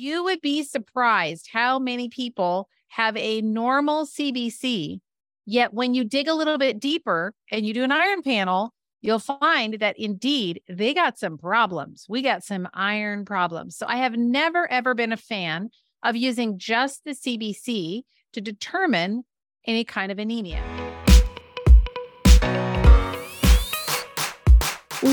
You would be surprised how many people have a normal CBC, yet when you dig a little bit deeper and you do an iron panel, you'll find that indeed they got some problems. We got some iron problems. So I have never, ever been a fan of using just the CBC to determine any kind of anemia.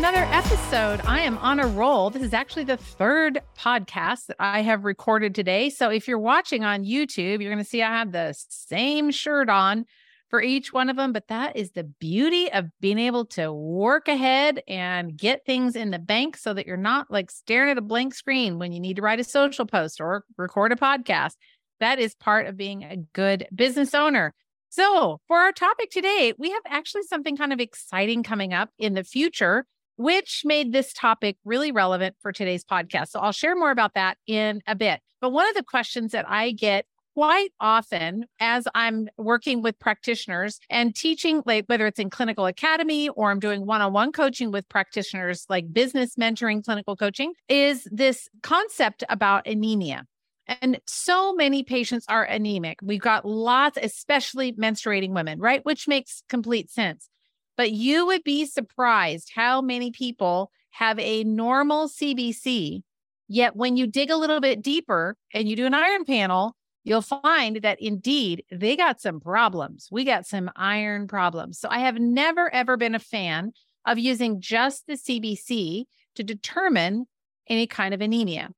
Another episode. I am on a roll. This is actually the third podcast that I have recorded today. So if you're watching on YouTube, you're going to see I have the same shirt on for each one of them. But that is the beauty of being able to work ahead and get things in the bank so that you're not like staring at a blank screen when you need to write a social post or record a podcast. That is part of being a good business owner. So, for our topic today, we have actually something kind of exciting coming up in the future, which made this topic really relevant for today's podcast. So, I'll share more about that in a bit. But one of the questions that I get quite often as I'm working with practitioners and teaching, like whether it's in clinical academy or I'm doing one on one coaching with practitioners, like business mentoring, clinical coaching, is this concept about anemia. And so many patients are anemic. We've got lots, especially menstruating women, right? Which makes complete sense. But you would be surprised how many people have a normal CBC. Yet when you dig a little bit deeper and you do an iron panel, you'll find that indeed they got some problems. We got some iron problems. So I have never, ever been a fan of using just the CBC to determine any kind of anemia.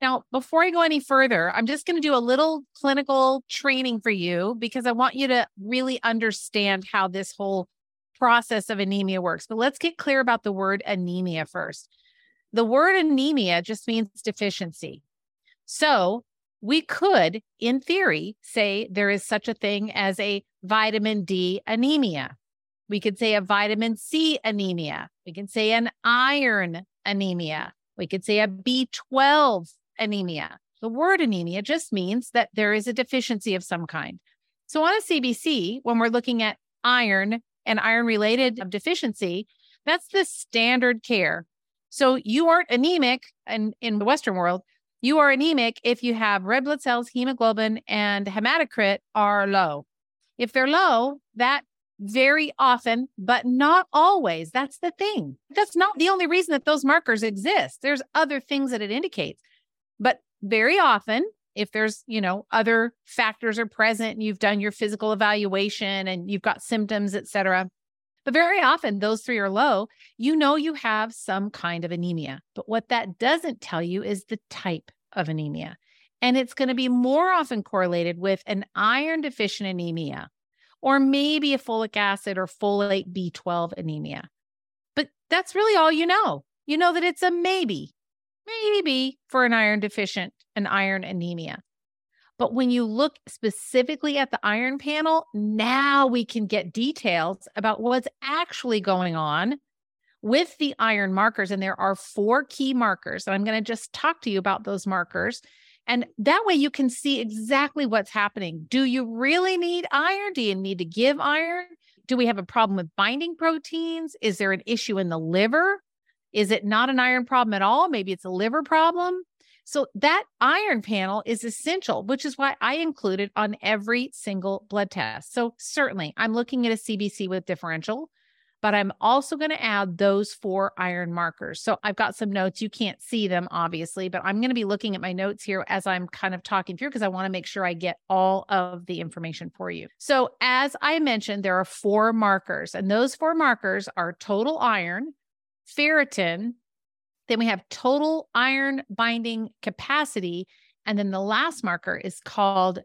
Now, before I go any further, I'm just going to do a little clinical training for you because I want you to really understand how this whole process of anemia works. But let's get clear about the word anemia first. The word anemia just means deficiency. So, we could, in theory, say there is such a thing as a vitamin D anemia. We could say a vitamin C anemia. We can say an iron anemia. We could say a B12 anemia. The word anemia just means that there is a deficiency of some kind. So on a CBC, when we're looking at iron and iron related um, deficiency, that's the standard care. So you aren't anemic and in the Western world, you are anemic if you have red blood cells, hemoglobin, and hematocrit are low. If they're low, that very often, but not always. That's the thing. That's not the only reason that those markers exist. There's other things that it indicates. But very often, if there's, you know, other factors are present and you've done your physical evaluation and you've got symptoms, et cetera, but very often those three are low, you know you have some kind of anemia. But what that doesn't tell you is the type of anemia. And it's going to be more often correlated with an iron deficient anemia or maybe a folic acid or folate B12 anemia. But that's really all you know. You know that it's a maybe, maybe for an iron deficient, an iron anemia. But when you look specifically at the iron panel, now we can get details about what's actually going on with the iron markers. And there are four key markers. And I'm going to just talk to you about those markers. And that way you can see exactly what's happening. Do you really need iron? Do you need to give iron? Do we have a problem with binding proteins? Is there an issue in the liver? Is it not an iron problem at all? Maybe it's a liver problem. So that iron panel is essential, which is why I include it on every single blood test. So certainly I'm looking at a CBC with differential, but I'm also going to add those four iron markers. So I've got some notes. You can't see them, obviously, but I'm going to be looking at my notes here as I'm kind of talking through because I want to make sure I get all of the information for you. So, as I mentioned, there are four markers, and those four markers are total iron, ferritin, then we have total iron binding capacity. And then the last marker is called,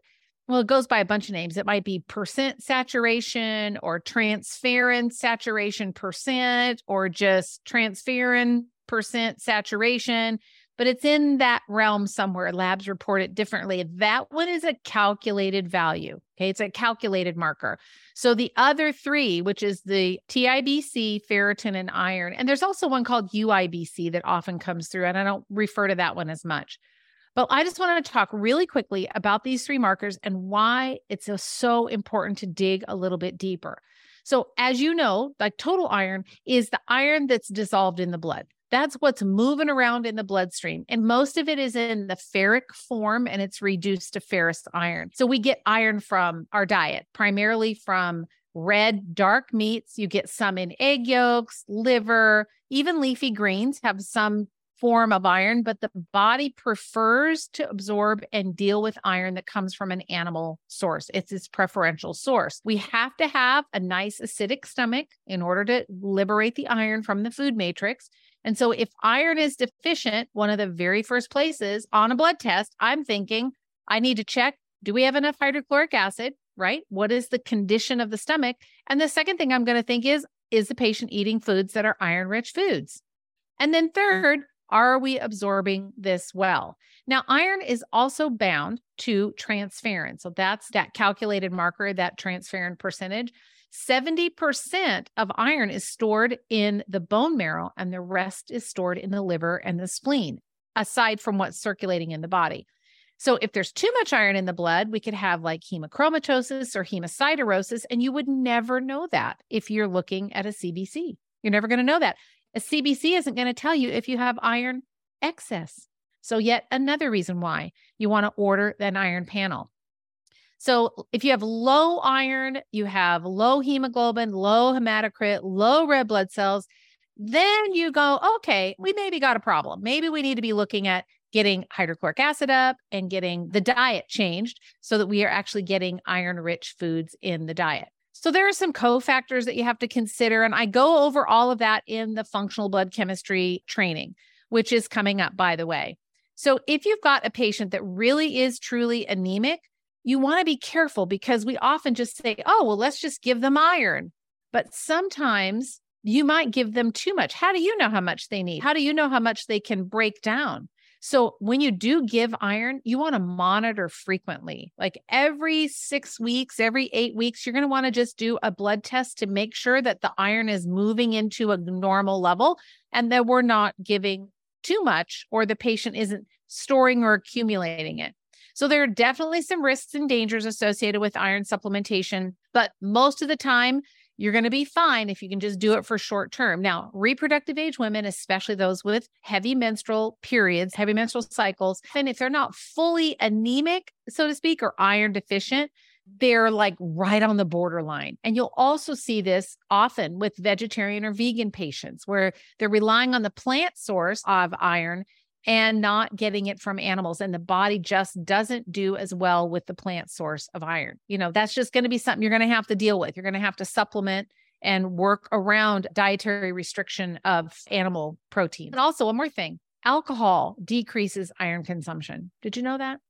well, it goes by a bunch of names. It might be percent saturation or transferrin saturation percent or just transferrin percent saturation. But it's in that realm somewhere. Labs report it differently. That one is a calculated value. Okay. It's a calculated marker. So the other three, which is the TIBC, ferritin, and iron, and there's also one called UIBC that often comes through, and I don't refer to that one as much. But I just wanted to talk really quickly about these three markers and why it's so important to dig a little bit deeper. So, as you know, like total iron is the iron that's dissolved in the blood. That's what's moving around in the bloodstream. And most of it is in the ferric form and it's reduced to ferrous iron. So we get iron from our diet, primarily from red, dark meats. You get some in egg yolks, liver, even leafy greens have some form of iron, but the body prefers to absorb and deal with iron that comes from an animal source. It's its preferential source. We have to have a nice acidic stomach in order to liberate the iron from the food matrix. And so, if iron is deficient, one of the very first places on a blood test, I'm thinking I need to check do we have enough hydrochloric acid, right? What is the condition of the stomach? And the second thing I'm going to think is is the patient eating foods that are iron rich foods? And then, mm. third, are we absorbing this well? Now, iron is also bound to transferrin. So that's that calculated marker, that transferrin percentage. 70% of iron is stored in the bone marrow, and the rest is stored in the liver and the spleen, aside from what's circulating in the body. So, if there's too much iron in the blood, we could have like hemochromatosis or hemosiderosis, and you would never know that if you're looking at a CBC. You're never going to know that. A CBC isn't going to tell you if you have iron excess. So, yet another reason why you want to order an iron panel. So if you have low iron, you have low hemoglobin, low hematocrit, low red blood cells, then you go, okay, we maybe got a problem. Maybe we need to be looking at getting hydrochloric acid up and getting the diet changed so that we are actually getting iron rich foods in the diet. So there are some cofactors that you have to consider. And I go over all of that in the functional blood chemistry training, which is coming up, by the way. So if you've got a patient that really is truly anemic, you want to be careful because we often just say, oh, well, let's just give them iron. But sometimes you might give them too much. How do you know how much they need? How do you know how much they can break down? So when you do give iron, you want to monitor frequently. Like every six weeks, every eight weeks, you're going to want to just do a blood test to make sure that the iron is moving into a normal level and that we're not giving too much or the patient isn't storing or accumulating it. So there are definitely some risks and dangers associated with iron supplementation, but most of the time, you're going to be fine if you can just do it for short term. Now, reproductive age women, especially those with heavy menstrual periods, heavy menstrual cycles, and if they're not fully anemic, so to speak, or iron deficient, they're like right on the borderline. And you'll also see this often with vegetarian or vegan patients where they're relying on the plant source of iron and not getting it from animals. And the body just doesn't do as well with the plant source of iron. You know, that's just going to be something you're going to have to deal with. You're going to have to supplement and work around dietary restriction of animal protein. And also, one more thing alcohol decreases iron consumption. Did you know that?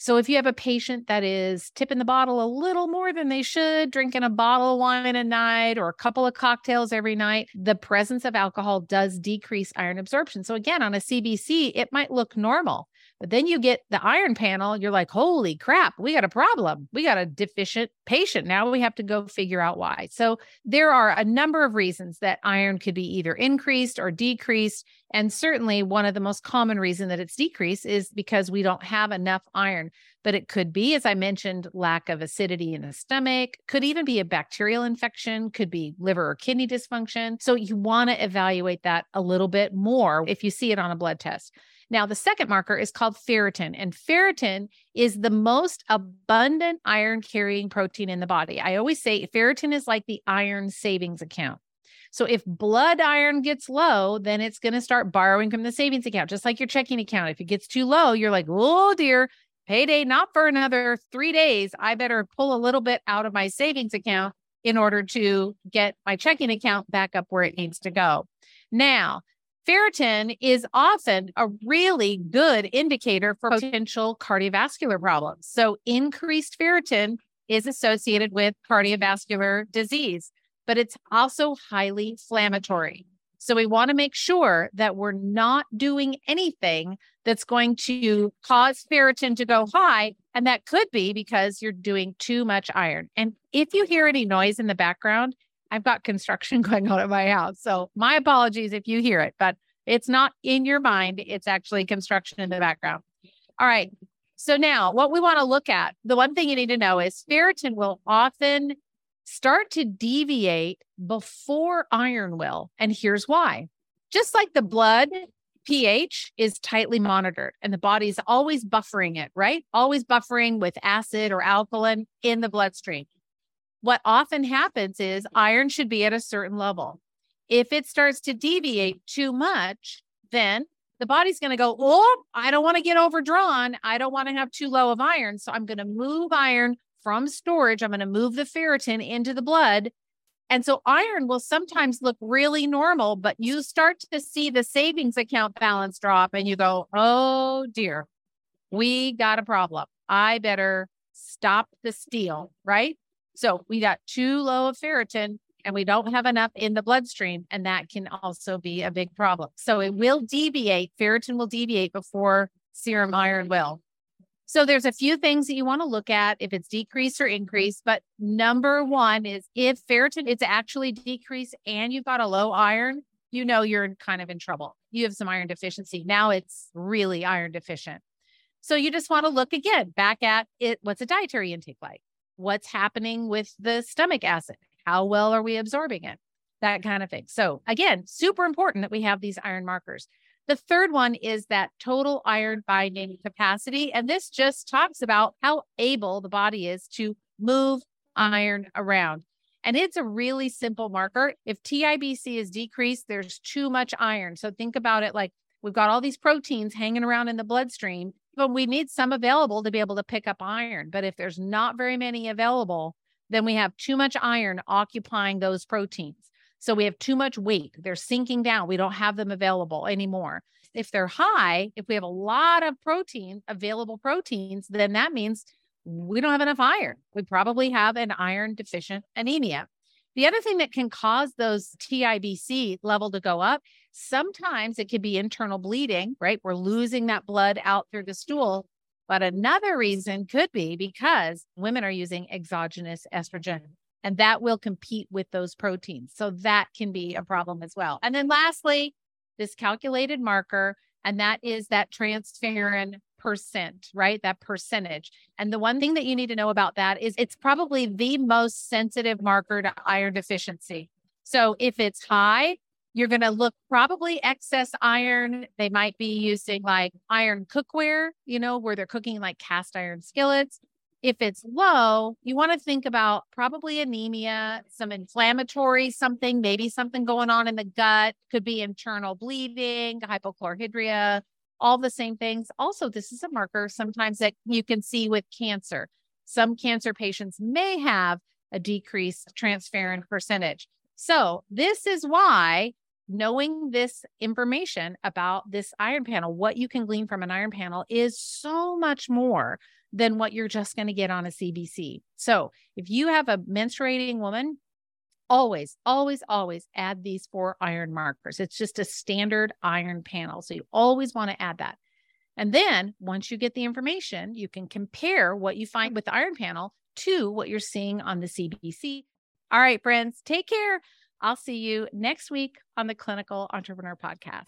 So if you have a patient that is tipping the bottle a little more than they should, drinking a bottle of wine a night or a couple of cocktails every night, the presence of alcohol does decrease iron absorption. So again, on a CBC, it might look normal. But then you get the iron panel, you're like, holy crap, we got a problem. We got a deficient patient. Now we have to go figure out why. So there are a number of reasons that iron could be either increased or decreased. And certainly one of the most common reason that it's decreased is because we don't have enough iron. But it could be, as I mentioned, lack of acidity in the stomach, could even be a bacterial infection, could be liver or kidney dysfunction. So you want to evaluate that a little bit more if you see it on a blood test. Now, the second marker is called ferritin, and ferritin is the most abundant iron carrying protein in the body. I always say ferritin is like the iron savings account. So if blood iron gets low, then it's going to start borrowing from the savings account, just like your checking account. If it gets too low, you're like, oh dear, payday not for another three days. I better pull a little bit out of my savings account in order to get my checking account back up where it needs to go. Now, Ferritin is often a really good indicator for potential cardiovascular problems. So, increased ferritin is associated with cardiovascular disease, but it's also highly inflammatory. So we want to make sure that we're not doing anything that's going to cause ferritin to go high. And that could be because you're doing too much iron. And if you hear any noise in the background, I've got construction going on at my house. So my apologies if you hear it, but it's not in your mind. It's actually construction in the background. All right. So now what we want to look at, the one thing you need to know is ferritin will often start to deviate before iron will. And here's why. Just like the blood pH is tightly monitored and the body's always buffering it, right? Always buffering with acid or alkaline in the bloodstream. What often happens is iron should be at a certain level. If it starts to deviate too much, then the body's going to go, Oh, I don't want to get overdrawn. I don't want to have too low of iron. So I'm going to move iron from storage. I'm going to move the ferritin into the blood. And so iron will sometimes look really normal, but you start to see the savings account balance drop and you go, oh dear, we got a problem. I better stop the steal, right? So we got too low of ferritin and we don't have enough in the bloodstream. And that can also be a big problem. So it will deviate, ferritin will deviate before serum iron will. So there's a few things that you want to look at if it's decreased or mm-hmm. increased. But number one is if ferritin is actually decreased and you've got a low iron, you know you're kind of in trouble. You have some iron deficiency. Now it's really iron deficient. So you just want to look again back at it. What's a dietary intake like? What's happening with the stomach acid? How well are we absorbing it? That kind of thing. So again, super important that we have these iron markers. The third one is that total iron binding capacity. And this just talks about how able the body is to move iron around. And it's a really simple marker. If TIBC is decreased, there's too much iron. So think about it like we've got all these proteins hanging around in the bloodstream, but we need some available to be able to pick up iron. But if there's not very many available, then we have too much iron occupying those proteins. So we have too much weight. They're sinking down. We don't have them available anymore. If they're high, if we have a lot of protein, available proteins, then that means we don't have enough iron. We probably have an iron deficient anemia. The other thing that can cause those TIBC level to go up, sometimes it could be internal bleeding, right? We're losing that blood out through the stool. But another reason could be because women are using exogenous estrogen and that will compete with those proteins. So that can be a problem as well. And then lastly, this calculated marker, and that is that transferrin percent, right? That percentage. And the one thing that you need to know about that is it's probably the most sensitive marker to iron deficiency. So if it's high, you're going to look probably excess iron. They might be using like iron cookware, you know, where they're cooking like cast iron skillets. If it's low, you want to think about probably anemia, some inflammatory something, maybe something going on in the gut, could be internal bleeding, hypochlorhydria, all the same things. Also, this is a marker sometimes that you can see with cancer. Some cancer patients may have a decreased transferrin percentage. So, this is why knowing this information about this iron panel, what you can glean from an iron panel, is so much more than what you're just going to get on a CBC. So if you have a menstruating woman, always, always, always add these four iron markers. It's just a standard iron panel. So you always want to add that. And then once you get the information, you can compare what you find with the iron panel to what you're seeing on the CBC. All right, friends, take care. I'll see you next week on the Clinical Entrepreneur Podcast.